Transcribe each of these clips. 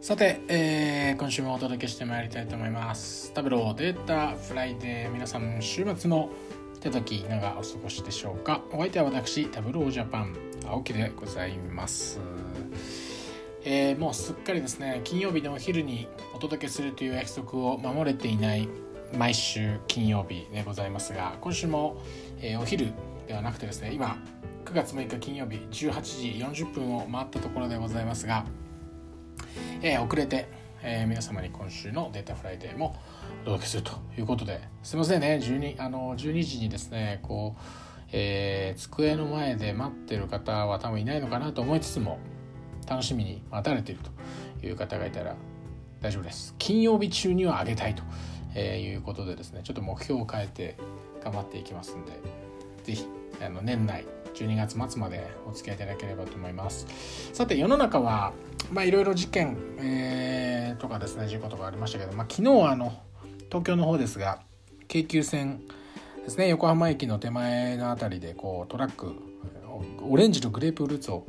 さて、えー、今週もお届けしてまいりたいと思います。 Tableau Data Friday 皆さん週末の手時いかがお過ごしでしょうか？お相手は私 Tableau Japan 青木でございます、えー、もうすっかりですね金曜日のお昼にお届けするという約束を守れていない毎週金曜日でございますが今週も、えー、お昼ではなくてですね今9月6日金曜日18時40分を回ったところでございますがえー、遅れて、えー、皆様に今週の Data Friday もお届けするということですいませんね 12, あの12時にですねこう、えー、机の前で待ってる方は多分いないのかなと思いつつも楽しみに待たれているという方がいたら大丈夫です。金曜日中にはあげたいと、えー、いうことでですねちょっと目標を変えて頑張っていきますんで是非あの年内12月末までお付き合いいただければと思います。さて世の中はまあいろいろ事件、えー、とかですね事故とかありましたけど、まあ、昨日はあの東京の方ですが京急線ですね横浜駅の手前の辺りでこうトラックオレンジとグレープフルーツを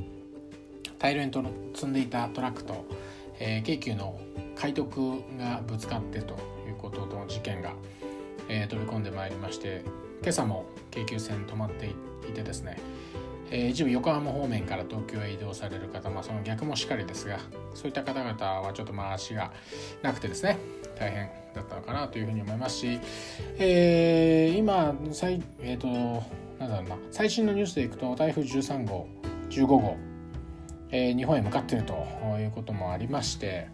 大量に積んでいたトラックと、えー、京急の快特がぶつかってということの事件が、えー、飛び込んでまいりまして今朝も京急線止まっていてですねえー、一部横浜方面から東京へ移動される方、まあ、その逆もしっかりですがそういった方々はちょっとまあ足がなくてですね大変だったのかなというふうに思いますし、えー、今最,、えーと、なんだろうな最新のニュースでいくと台風13号15号、えー、日本へ向かっているということもありまして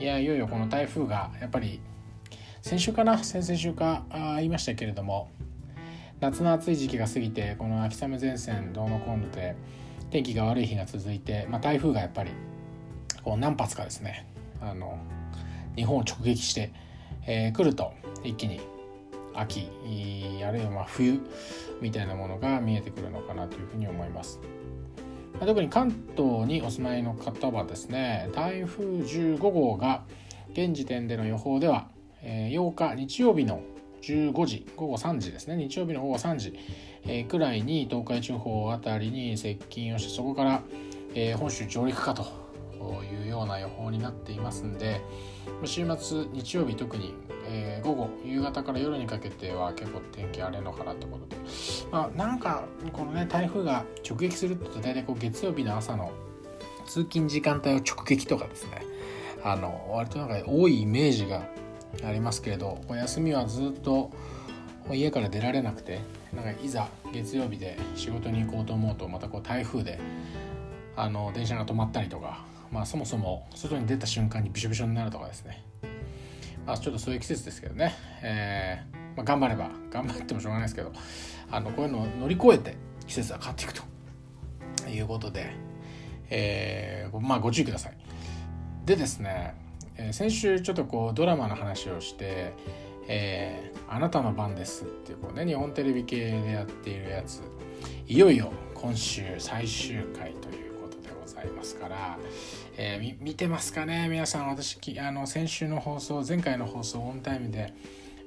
いやいよいよこの台風がやっぱり先週かな先々週かあ言いましたけれども夏の暑い時期が過ぎてこの秋雨前線どうのこうので天気が悪い日が続いて、まあ、台風がやっぱりこう何発かですねあの日本を直撃して、えー、来ると一気に秋あるいはまあ冬みたいなものが見えてくるのかなというふうに思います。特に関東にお住まいの方はですね台風15号が現時点での予報では、えー、8日日曜日の15時午後3時ですね。日曜日の午後3時、えー、くらいに東海地方あたりに接近をしてそこから、えー、本州上陸かというような予報になっていますんで週末日曜日特に、えー、午後夕方から夜にかけては結構天気荒れのかなってことで、まあ、なんかこのね台風が直撃するって大体こう月曜日の朝の通勤時間帯を直撃とかですねあの割となんか多いイメージがありますけれど休みはずっと家から出られなくてなんかいざ月曜日で仕事に行こうと思うとまたこう台風であの電車が止まったりとか、まあ、そもそも外に出た瞬間にびしょびしょになるとかですね、まあ、ちょっとそういう季節ですけどね、えーまあ、頑張れば頑張ってもしょうがないですけどあのこういうのを乗り越えて季節が変わっていくと。いうことで、えー、まあご注意ください。でですねえー、先週ちょっとこうドラマの話をして「えー、あなたの番です」っていうこうね日本テレビ系でやっているやつ。いよいよ今週最終回ということでございますから、えー、見てますかね？皆さん私あの先週の放送前回の放送オンタイムで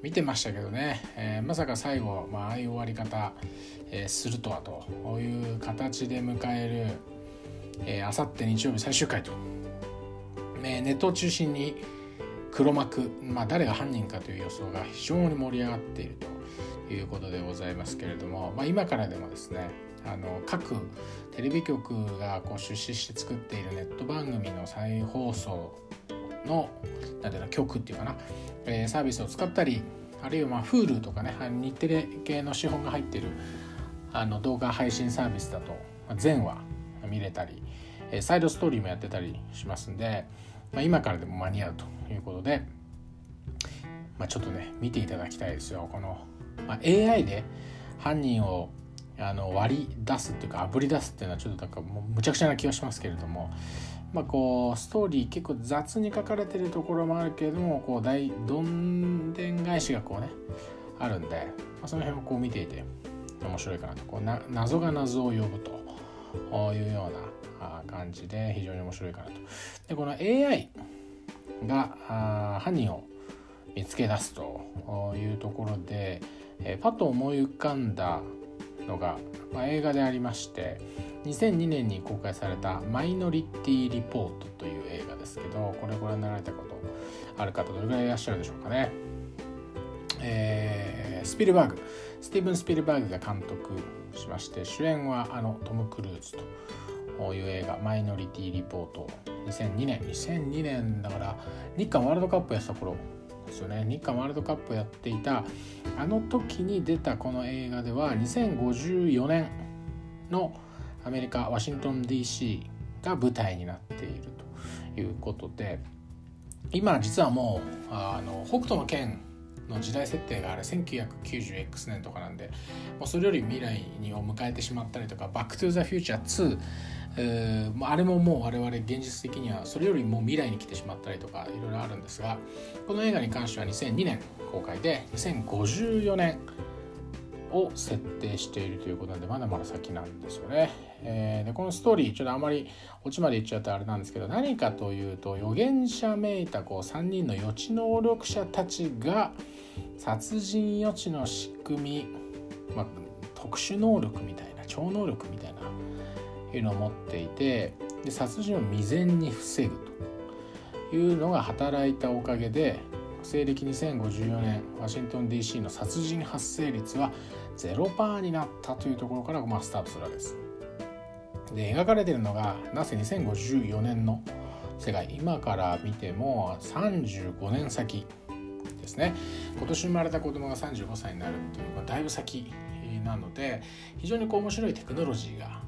見てましたけどね、えー、まさか最後、まあ、ああいう終わり方、えー、するとはという形で迎えるあさって日曜日最終回とネットを中心に黒幕、まあ、誰が犯人かという予想が非常に盛り上がっているということでございますけれども、まあ、今からでもですねあの各テレビ局がこう出資して作っているネット番組の再放送のなんていうの局っていうかな、えー、サービスを使ったりあるいはまあ Hulu とかね日テレ系の資本が入っているあの動画配信サービスだと全話見れたりサイドストーリーもやってたりしますんで、まあ、今からでも間に合うということで、まあ、ちょっとね見ていただきたいですよ。この、まあ、AI で犯人をあの割り出すっていうかあぶり出すっていうのはちょっとなんかもうむちゃくちゃな気がしますけれどもまあこうストーリー結構雑に書かれてるところもあるけれどもこう大どんでん返しがこうねあるんで、まあ、その辺をこう見ていて面白いかなと。こうな謎が謎を呼ぶというような感じで非常に面白いかなと。でこの AI が犯人を見つけ出すというところで、えー、パッと思い浮かんだのが、まあ、映画でありまして2002年に公開された「マイノリティ・リポート」という映画ですけどこれご覧になられたことある方どれぐらいいらっしゃるでしょうかね。えー、スピルバーグスティーブン・スピルバーグが監督しまして主演はあのトム・クルーズとこういう映画「マイノリティ・リポート」2002年。2002年だから日韓ワールドカップやった頃ですよね。日韓ワールドカップやっていたあの時に出たこの映画では2054年のアメリカワシントン DC が舞台になっているということで今実はもうあの北斗の剣の時代設定があれ 1990X 年とかなんでもうそれより未来にを迎えてしまったりとか「バック・トゥ・ザ・フューチャー2」えー、あれももう我々現実的にはそれよりも未来に来てしまったりとかいろいろあるんですがこの映画に関しては2002年公開で2054年を設定しているということなんでまだまだ先なんですよね。えー、でこのストーリーちょっとあまりオチまで言っちゃうとあれなんですけど何かというと預言者めいたこう3人の予知能力者たちが殺人予知の仕組み、まあ、特殊能力みたいな超能力みたいないうのを持っていてで殺人を未然に防ぐというのが働いたおかげで西暦2054年ワシントン DC の殺人発生率は0%になったというところからまあスタートするわけです。で描かれているのがなぜ2054年の世界今から見ても35年先ですね今年生まれた子供が35歳になるっていうのがだいぶ先なので非常にこう面白いテクノロジーが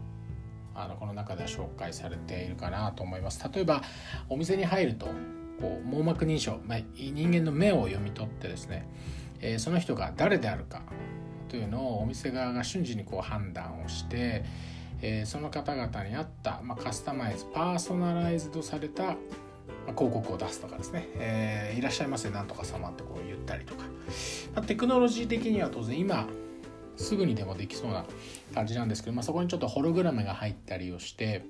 あのこの中では紹介されているかなと思います。例えばお店に入るとこう網膜認証、まあ、人間の目を読み取ってですね、えー、その人が誰であるかというのをお店側が瞬時にこう判断をして、えー、その方々に合った、まあ、カスタマイズパーソナライズドされた広告を出すとかですね、えー、いらっしゃいませなんとか様ってこう言ったりとか、まあ、テクノロジー的には当然今すぐにでもできそうな感じなんですけど、まあ、そこにちょっとホログラムが入ったりをして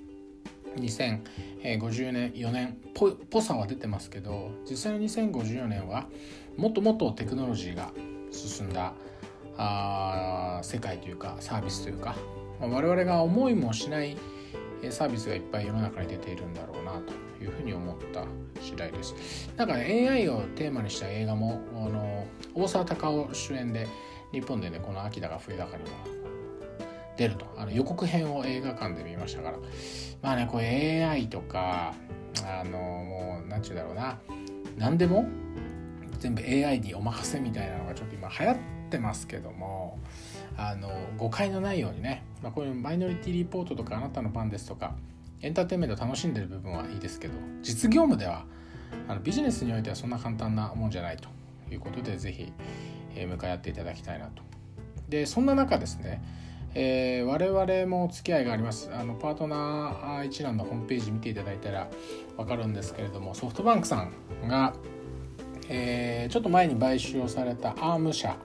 2050年4年ぽぽさは出てますけど実際の2054年はもっともっとテクノロジーが進んだあ世界というかサービスというか、まあ、我々が思いもしないサービスがいっぱい世の中に出ているんだろうなというふうに思った次第です。なんかね AI をテーマにした映画もあの大沢たかお主演で日本でねこの秋だか冬だかにも出ると。あの予告編を映画館で見ましたから。まあねこれ AI とかあのもう何ちゅうだろうな。何でも全部 AI にお任せみたいなのがちょっと今流行ってますけどもあの誤解のないようにね、まあ、こういうマイノリティリポートとかあなたの番ですとかエンターテインメント楽しんでる部分はいいですけど実業務ではあのビジネスにおいてはそんな簡単なもんじゃないということで是非向かい合っていただきたいなと。でそんな中ですね、えー、我々もお付き合いがありますあのパートナー一覧のホームページ見ていただいたら分かるんですけれどもソフトバンクさんが、えー、ちょっと前に買収をされたアーム社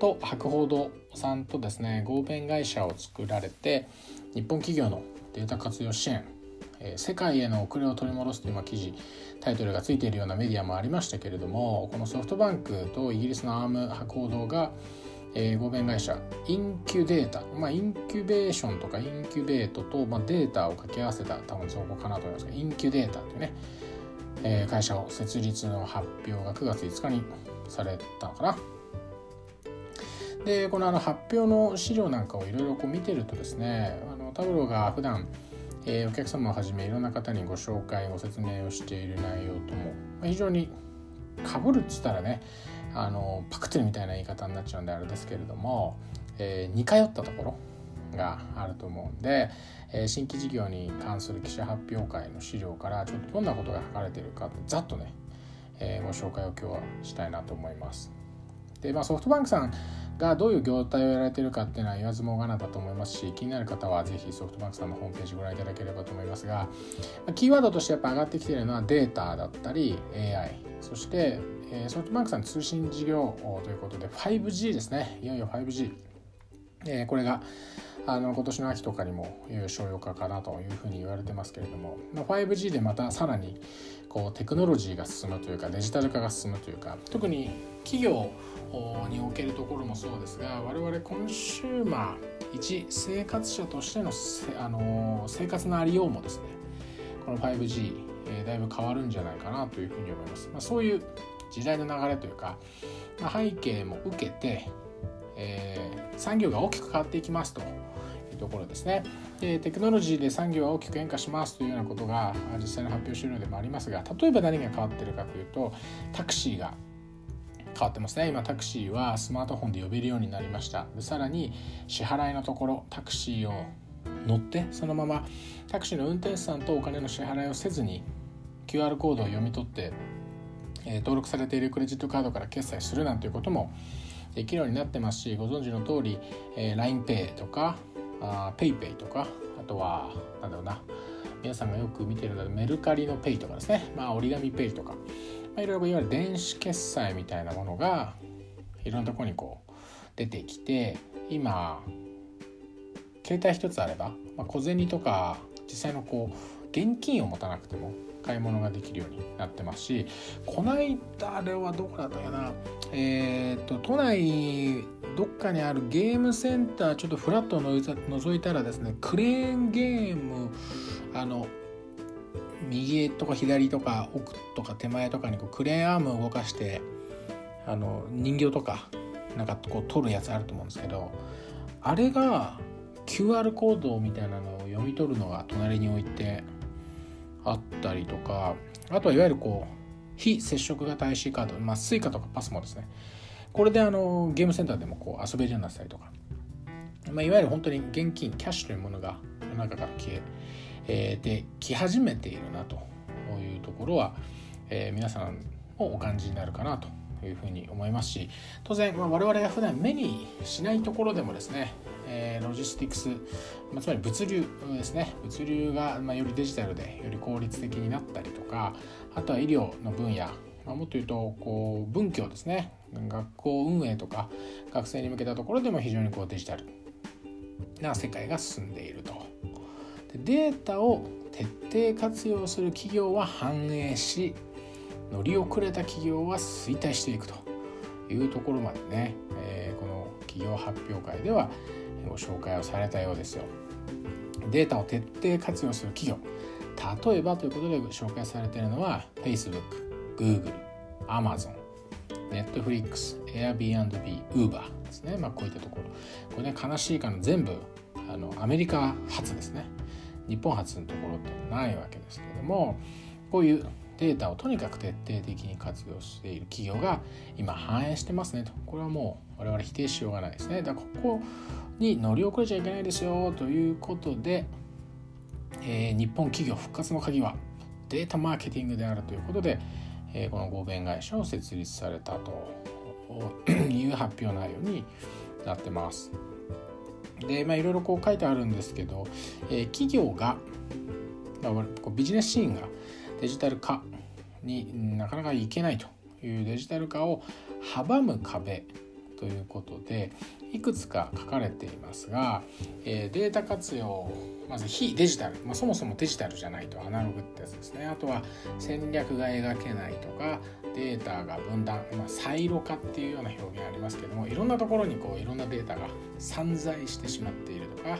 と博報堂さんとですね合弁会社を作られて日本企業のデータ活用支援え世界への遅れを取り戻すという記事タイトルがついているようなメディアもありましたけれどもこのソフトバンクとイギリスのアーム博報堂が、え、合弁会社インキュデータ、まあ、インキュベーションとかインキュベートと、まあ、データを掛け合わせた多分そこかなと思いますがインキュデータというね、え、会社を設立の発表が9月5日にされたのかな。でこのあの発表の資料なんかをいろいろ見てるとですねあのタブローが普段えー、お客様をはじめいろんな方にご紹介ご説明をしている内容とも非常にかぶるっつったらねあのパクってるみたいな言い方になっちゃうんであれですけれども、えー、似通ったところがあると思うんで、えー、新規事業に関する記者発表会の資料からちょっとどんなことが書かれているかざっとね、えー、ご紹介を今日はしたいなと思います。で、まあ、ソフトバンクさんがどういう業態をやられているかっていうのは言わずもがなだと思いますし気になる方はぜひソフトバンクさんのホームページご覧いただければと思いますがキーワードとしてやっぱ上がってきているのはデータだったり AI そしてソフトバンクさんの通信事業ということで 5G ですね。いよいよ 5G これがあの今年の秋とかにもいよいよ商用化かなというふうに言われてますけれども 5G でまたさらにこうテクノロジーが進むというかデジタル化が進むというか特に企業におけるところもそうですが我々コンシューマー一生活者としてのあの生活のありようもですねこの 5G、えー、だいぶ変わるんじゃないかなというふうに思います。まあ、そういう時代の流れというか、まあ、背景も受けて、えー、産業が大きく変わっていきますというところですね。でテクノロジーで産業は大きく変化しますというようなことが実際の発表資料でもありますが例えば何が変わってるかというとタクシーが変わってますね。今タクシーはスマートフォンで呼べるようになりました。でさらに支払いのところタクシーを乗ってそのままタクシーの運転手さんとお金の支払いをせずに QR コードを読み取って、えー、登録されているクレジットカードから決済するなんていうこともできるようになってますしご存知の通り、えー、LINEPay とか PayPay とかあとはなんだろうな。皆さんがよく見てるのでメルカリの Pay とかですね、まあ、折り紙 Pay とか。まあ、いろいろいわゆる電子決済みたいなものがいろんなところにこう出てきて今携帯一つあれば、まあ、小銭とか実際のこう現金を持たなくても買い物ができるようになってますしこの間あれはどこだったかなえっ、と都内どっかにあるゲームセンターちょっとフラットを覗いたらですねクレーンゲームあの右とか左とか奥とか手前とかにこうクレーンアームを動かしてあの人形とかなんかこう取るやつあると思うんですけどあれが QR コードみたいなのを読み取るのが隣に置いてあったりとかあとはいわゆるこう非接触型 IC カード、まあ、Suica とか PAS もですね。これであのゲームセンターでもこう遊べるようになったりとか、まあ、いわゆる本当に現金キャッシュというものが世の中から消ええー、で来始めているなというところは、えー、皆さんもお感じになるかなというふうに思いますし当然、まあ、我々が普段目にしないところでもですね、えー、ロジスティクス、まあ、つまり物流ですね。物流が、まあ、よりデジタルでより効率的になったりとかあとは医療の分野まあ、もっと言うとこう文教ですね。学校運営とか学生に向けたところでも非常にこうデジタルな世界が進んでいると。データを徹底活用する企業は繁栄し乗り遅れた企業は衰退していくというところまでね、えー、この企業発表会ではご紹介をされたようですよ。データを徹底活用する企業例えばということで紹介されているのは Facebook、Google、Amazon、Netflix、Airbnb、Uber ですね。まあこういったところ。これね悲しいかな全部あのアメリカ発ですね。日本初のところってないわけですけれどもこういうデータをとにかく徹底的に活用している企業が今反映してますねとこれはもう我々否定しようがないですねだからここに乗り遅れちゃいけないですよということで、えー、日本企業復活の鍵はデータマーケティングであるということで、えー、この合弁会社を設立されたという発表内容になってます。で、まあ、いろいろこう書いてあるんですけど、えー、企業が、ビジネスシーンがデジタル化になかなかいけないというデジタル化を阻む壁ということでいくつか書かれていますが、えー、データ活用まず非デジタル、まあ、そもそもデジタルじゃないとアナログってやつですね。あとは戦略が描けないとかデータが分断、まあ、サイロ化っていうような表現ありますけどもいろんなところにこういろんなデータが散在してしまっているとか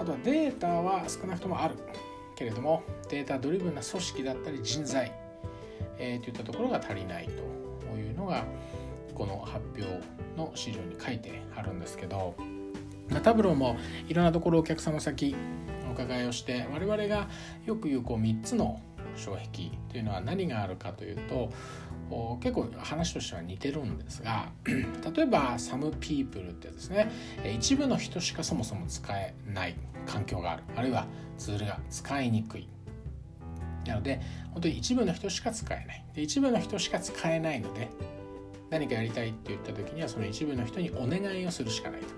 あとはデータは少なくともある。けれどもデータドリブンな組織だったり人材、えー、といったところが足りないというのがこの発表の資料に書いてあるんですけどタブローもいろんなところお客様先お伺いをして我々がよく言うこう3つの障壁というのは何があるかというと結構話としては似てるんですが 例えば some people ってですね。一部の人しかそもそも使えない環境がある。あるいはツールが使いにくい。なので本当に一部の人しか使えない。で一部の人しか使えないので何かやりたいって言った時にはその一部の人にお願いをするしかないと。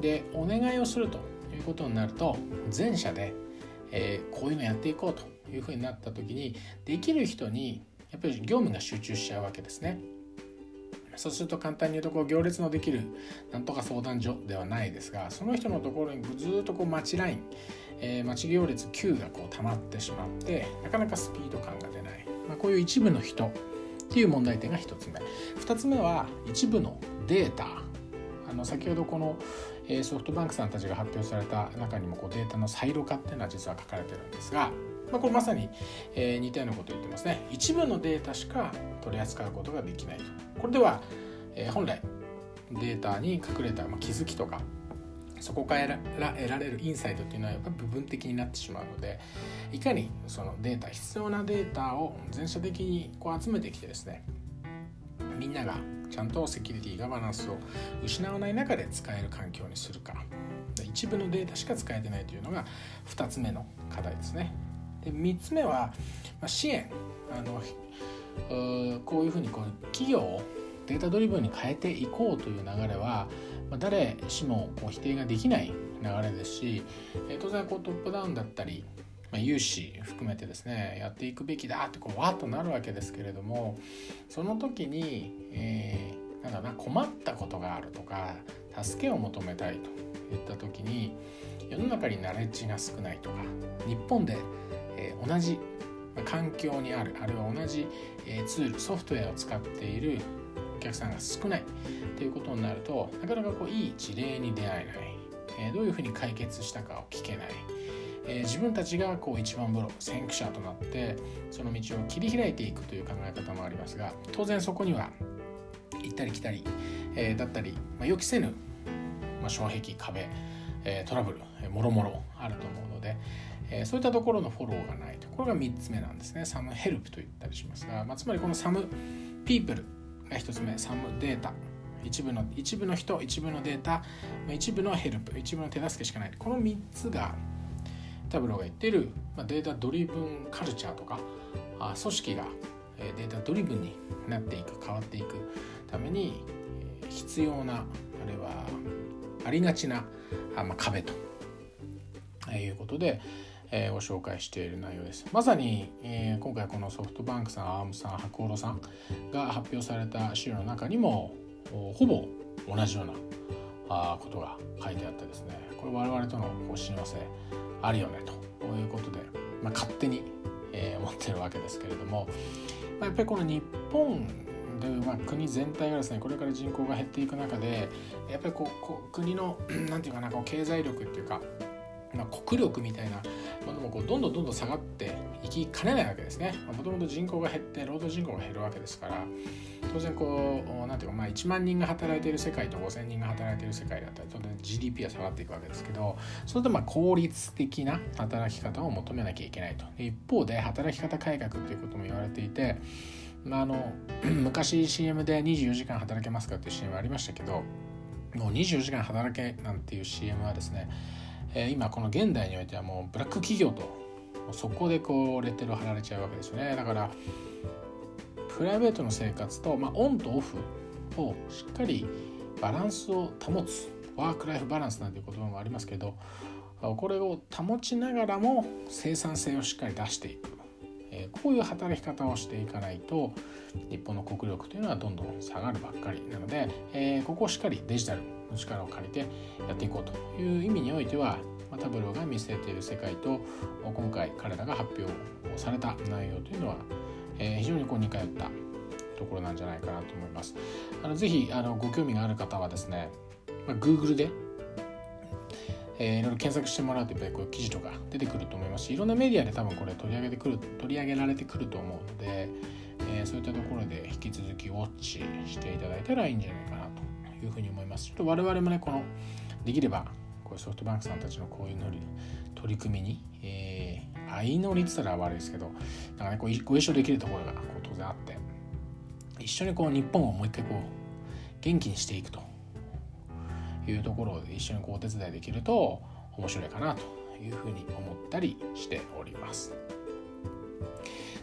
でお願いをするということになると全社で、えー、こういうのやっていこうというふうになった時にできる人にやっぱり業務が集中しちゃうわけですね。そうすると簡単に言うとこう行列のできるなんとか相談所ではないですがその人のところにずっとこう待ちライン、えー、待ち行列9がこう溜まってしまってなかなかスピード感が出ない、まあ、こういう一部の人っていう問題点が1つ目。2つ目は一部のデータ。あの先ほどこの、ソフトバンクさんたちが発表された中にもこうデータのサイロ化っていうのは実は書かれてるんですが、まあ、これまさに、え似たようなことを言ってますね。一部のデータしか取り扱うことができない。とこれでは、え本来データに隠れた、まあ気づきとかそこから得られるインサイトっていうのはやっぱ部分的になってしまうのでいかにそのデータ必要なデータを全社的にこう集めてきてですねみんながちゃんとセキュリティガバナンスを失わない中で使える環境にするか。一部のデータしか使えてないというのが2つ目の課題ですね。で3つ目は、支援。あのこういうふうにこう企業をデータドリブンに変えていこうという流れは、誰しもこう否定ができない流れですし、当然こうトップダウンだったり、まあ、融資含めてですねやっていくべきだってこうわっとなるわけですけれどもその時に、えー、なんだな困ったことがあるとか助けを求めたいといった時に世の中にナレッジが少ないとか日本で、えー、同じ環境にあるあるいは同じ、えツールソフトウェアを使っているお客さんが少ないということになるとなかなかこういい事例に出会えない、えー、どういうふうに解決したかを聞けない、えー、自分たちがこう一番風呂先駆者となってその道を切り開いていくという考え方もありますが当然そこには行ったり来たり、えー、だったり、まあ、予期せぬ、まあ、障壁壁、トラブル、もろもろあると思うので、そういったところのフォローがないと。ころが3つ目なんですね。サムヘルプと言ったりしますが、まあ、つまりこのサムピープルが1つ目サムデータ。一部の一部の人一部のデータ一部のヘルプ一部の手助けしかない。この3つがTableau が言っている、まあ、 data-driven culture とかあ組織がデータドリブンになっていく変わっていくために必要なあれはありがちな、ま、壁ということで、えー、ご紹介している内容です。まさに、え、今回このソフトバンクさん、アームさん、白オロさんが発表された資料の中にもほぼ同じようなことが書いてあってですねこれ我々とのこう親和性あるよねということで、まあ、勝手に、えー、思ってるわけですけれども、やっぱりこの日本で、まあ、国全体がですねこれから人口が減っていく中でやっぱりこうこう国の 何て言うかなこう経済力っていうかまあ、国力みたいなものもこうどんどんどんどん下がっていきかねないわけですね。もともと人口が減って労働人口が減るわけですから当然こうなんていうか、まあ、1万人が働いている世界と5,000人が働いている世界だったら当然 GDP は下がっていくわけですけどそれとまあ効率的な働き方を求めなきゃいけないと一方で働き方改革っていうことも言われていて、まあ、あの 昔 CM で24時間働けますかっていう CM ありましたけどもう24時間働けなんていう CM はですねえ今この現代においてはもうブラック企業とそこでこうレッテルを貼られちゃうわけですよね。だからプライベートの生活と、まあ、オンとオフをしっかりバランスを保つワーク・ライフ・バランスなんていう言葉もありますけどこれを保ちながらも生産性をしっかり出していく、えこういう働き方をしていかないと日本の国力というのはどんどん下がるばっかりなので、えここをしっかりデジタルの力を借りてやっていこうという意味においては、タブローが見据えている世界と今回彼らが発表された内容というのは、え非常にこう似通ったところなんじゃないかなと思います。あのぜひあのご興味がある方はですね、ま、Google でえー、いろいろ検索してもらうとやっぱりこういう記事とか出てくると思いますしいろんなメディアで多分これ取り上げてくる取り上げられてくると思うので、えー、そういったところで引き続きウォッチしていただいたらいいんじゃないかなというふうに思います。ちょっと我々もね、この、できれば、こうソフトバンクさんたちのこういうのり取り組みに、えー、相乗りって言ったら悪いですけど、なんかね、こうご一緒できるところがこう当然あって、一緒にこう日本をもう一回こう元気にしていくというところで一緒にこうお手伝いできると面白いかなというふうに思ったりしております。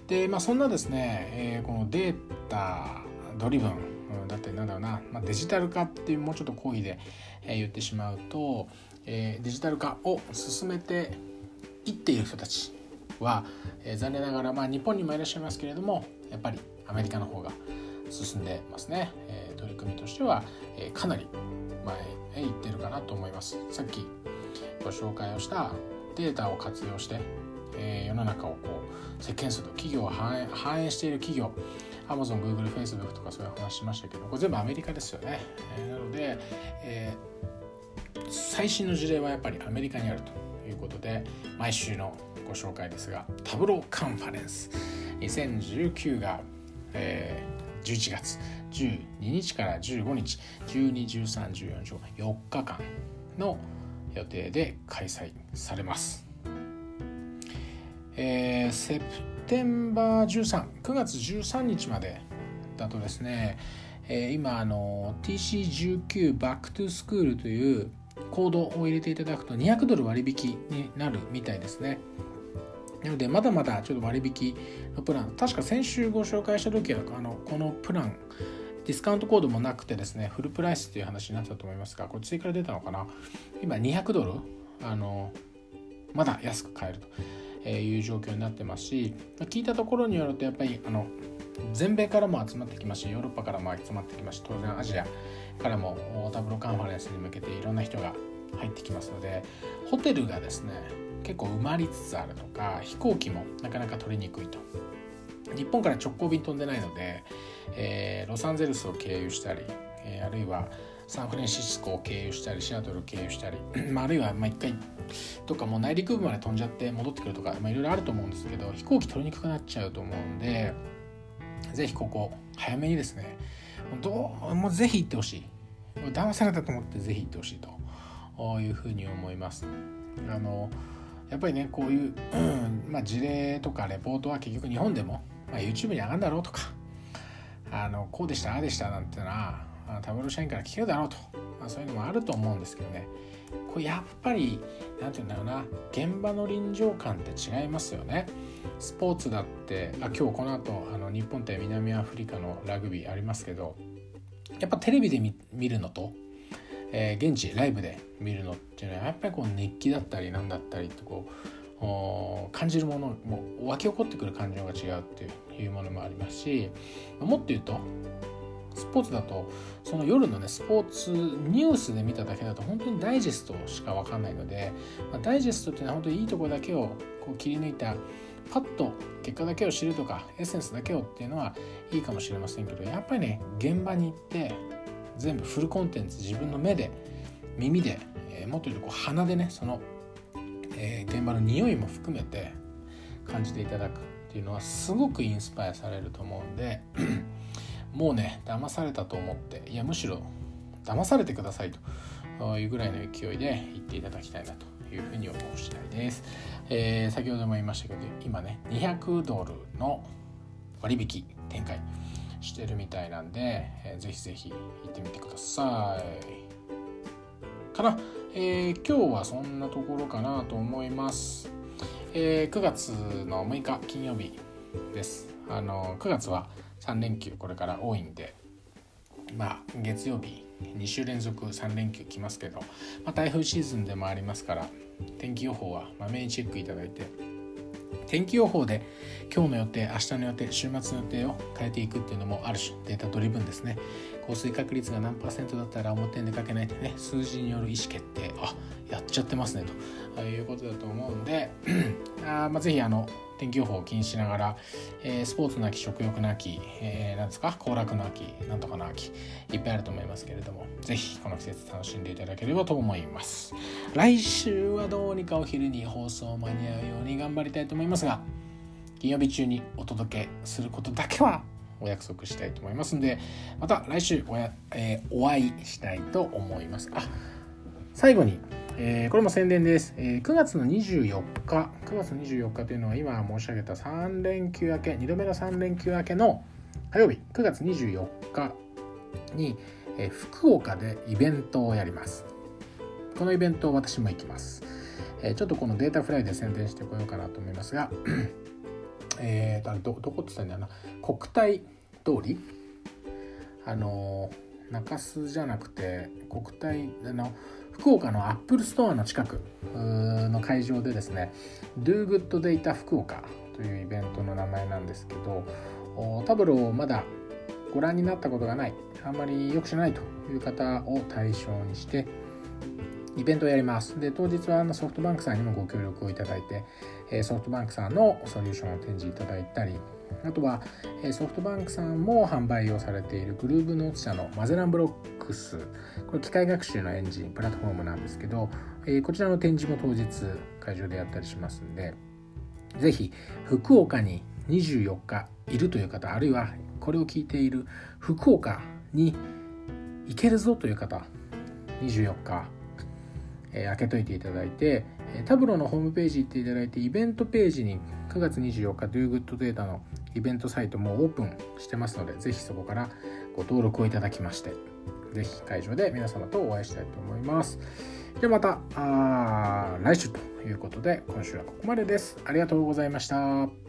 で、まあ、そんなですね、えー、このデータドリブンだってなんだろうな、まあ、デジタル化っていうもうちょっと好意で、え言ってしまうと、えー、デジタル化を進めていっている人たちは、えー、残念ながら、まあ、日本にもいらっしゃいますけれどもやっぱりアメリカの方が進んでますね、えー、取り組みとしては、えー、かなり前へ行ってるかなと思いますさっきご紹介をしたデータを活用して、えー、世の中をこう席巻する企業を反映している企業 Amazon、Google、Facebook とかそういう話しましたけど、これ全部アメリカですよね。えー、なので、え最新の事例はやっぱりアメリカにあるということで毎週のご紹介ですがタブローカンファレンス2019が、えー、11月12日から15日121314 4日間の予定で開催されます。えー、セプテンバー139月13日までだとですね、えー、今あの TC19 バックトゥスクールというコードを入れていただくと200ドル割引になるみたいですね。なのでまだまだちょっと割引のプラン。確か先週ご紹介した時はあのこのプランディスカウントコードもなくてですねフルプライスっていう話になったと思いますがこれ追加で出たのかな？今200ドル？あのまだ安く買えるという状況になってますし聞いたところによるとやっぱりあの全米からも集まってきますしヨーロッパからも集まってきますし当然アジアからもタブロカンファレンスに向けていろんな人が入ってきますのでホテルがですね結構埋まりつつあるとか飛行機もなかなか取りにくいと。日本から直行便飛んでないので、えー、ロサンゼルスを経由したり、えー、あるいはサンフランシスコを経由したりシアトルを経由したり、まあ、あるいはまあ1回とかもう内陸部まで飛んじゃって戻ってくるとか、いろいろあると思うんですけど飛行機取りにくくなっちゃうと思うんでぜひここ早めにですねどうもうぜひ行ってほしい。騙されたと思ってぜひ行ってほしいというふうに思います。あのやっぱりねこういう、うんまあ、事例とかレポートは結局日本でも、まあ、YouTube に上がるんだろうとかあのこうでしたああでしたなんてのはタブロ社員から聞けるだろうと、まあ、そういうのもあると思うんですけどね。これやっぱり何て言うんだろうな現場の臨場感って違いますよね。スポーツだってあ今日この後あの日本対南アフリカのラグビーありますけどやっぱテレビで見るのとえー、現地ライブで見るのっていうのはやっぱりこう熱気だったりなんだったりってこう感じるものも湧き起こってくる感情が違うっていうものもありますしもっと言うとスポーツだとその夜のねスポーツニュースで見ただけだと本当にダイジェストしか分かんないので、まあ、ダイジェストっていうのは本当にいいところだけをこう切り抜いたパッと結果だけを知るとかエッセンスだけをっていうのはいいかもしれませんけどやっぱりね現場に行って全部フルコンテンツ自分の目で耳で、えー、もっと言うとこう鼻でねその、えー、現場の匂いも含めて感じていただくっていうのはすごくインスパイアされると思うんで もうね騙されたと思っていやむしろ騙されてくださいというぐらいの勢いで言っていただきたいなというふうに思う次第です、えー、先ほども言いましたけど今ね200ドルの割引展開。してるみたいなんで、えー、ぜひぜひ行ってみてください。かな、えー、今日はそんなところかなと思います。えー、9月の6日金曜日です。あの9月は3連休これから多いんで、まあ月曜日2週連続3連休来ますけど、まあ、台風シーズンでもありますから天気予報はまめにチェックいただいて天気予報で今日の予定明日の予定週末の予定を変えていくっていうのもある種データドリブンですね。降水確率が何パーセントだったら表に出かけないってね数字による意思決定あやっちゃってますねということだと思うんで あまあ、ぜひあの天気予報を気にしながら、えー、スポーツの秋食欲の秋、えー、なんですか行楽の秋なんとかの秋いっぱいあると思いますけれどもぜひこの季節楽しんでいただければと思います。来週はどうにかお昼に放送間に合うように頑張りたいと思いますが金曜日中にお届けすることだけはお約束したいと思いますんでまた来週おや、えー、お会いしたいと思います。あ最後にえー、これも宣伝です、えー、9月の24日。9月の24日というのは今申し上げた3連休明け2度目の3連休明けの火曜日。9月24日に、えー、福岡でイベントをやります。このイベント私も行きます、えー、ちょっとこのデータフライで宣伝してこようかなと思いますがえーとどどこって言ったんだよな。国体通り？あの中洲じゃなくて国体あの福岡のアップルストアの近くの会場でですね Do Good Data 福岡というイベントの名前なんですけど Tableau をまだご覧になったことがないあんまりよく知らないという方を対象にしてイベントをやります。で当日はソフトバンクさんにもご協力をいただいてソフトバンクさんのソリューションを展示いただいたりあとはソフトバンクさんも販売をされているグルーブノーツ社のマゼランブロックス。これ機械学習のエンジンプラットフォームなんですけどこちらの展示も当日会場でやったりしますんでぜひ福岡に24日いるという方あるいはこれを聞いている福岡に行けるぞという方24日、えー、開けといていただいてタブロのホームページ行っていただいてイベントページに9月24日 DoGoodData のイベントサイトもオープンしてますのでぜひそこからご登録をいただきましてぜひ会場で皆様とお会いしたいと思います。ではまた来週ということで今週はここまでです。ありがとうございました。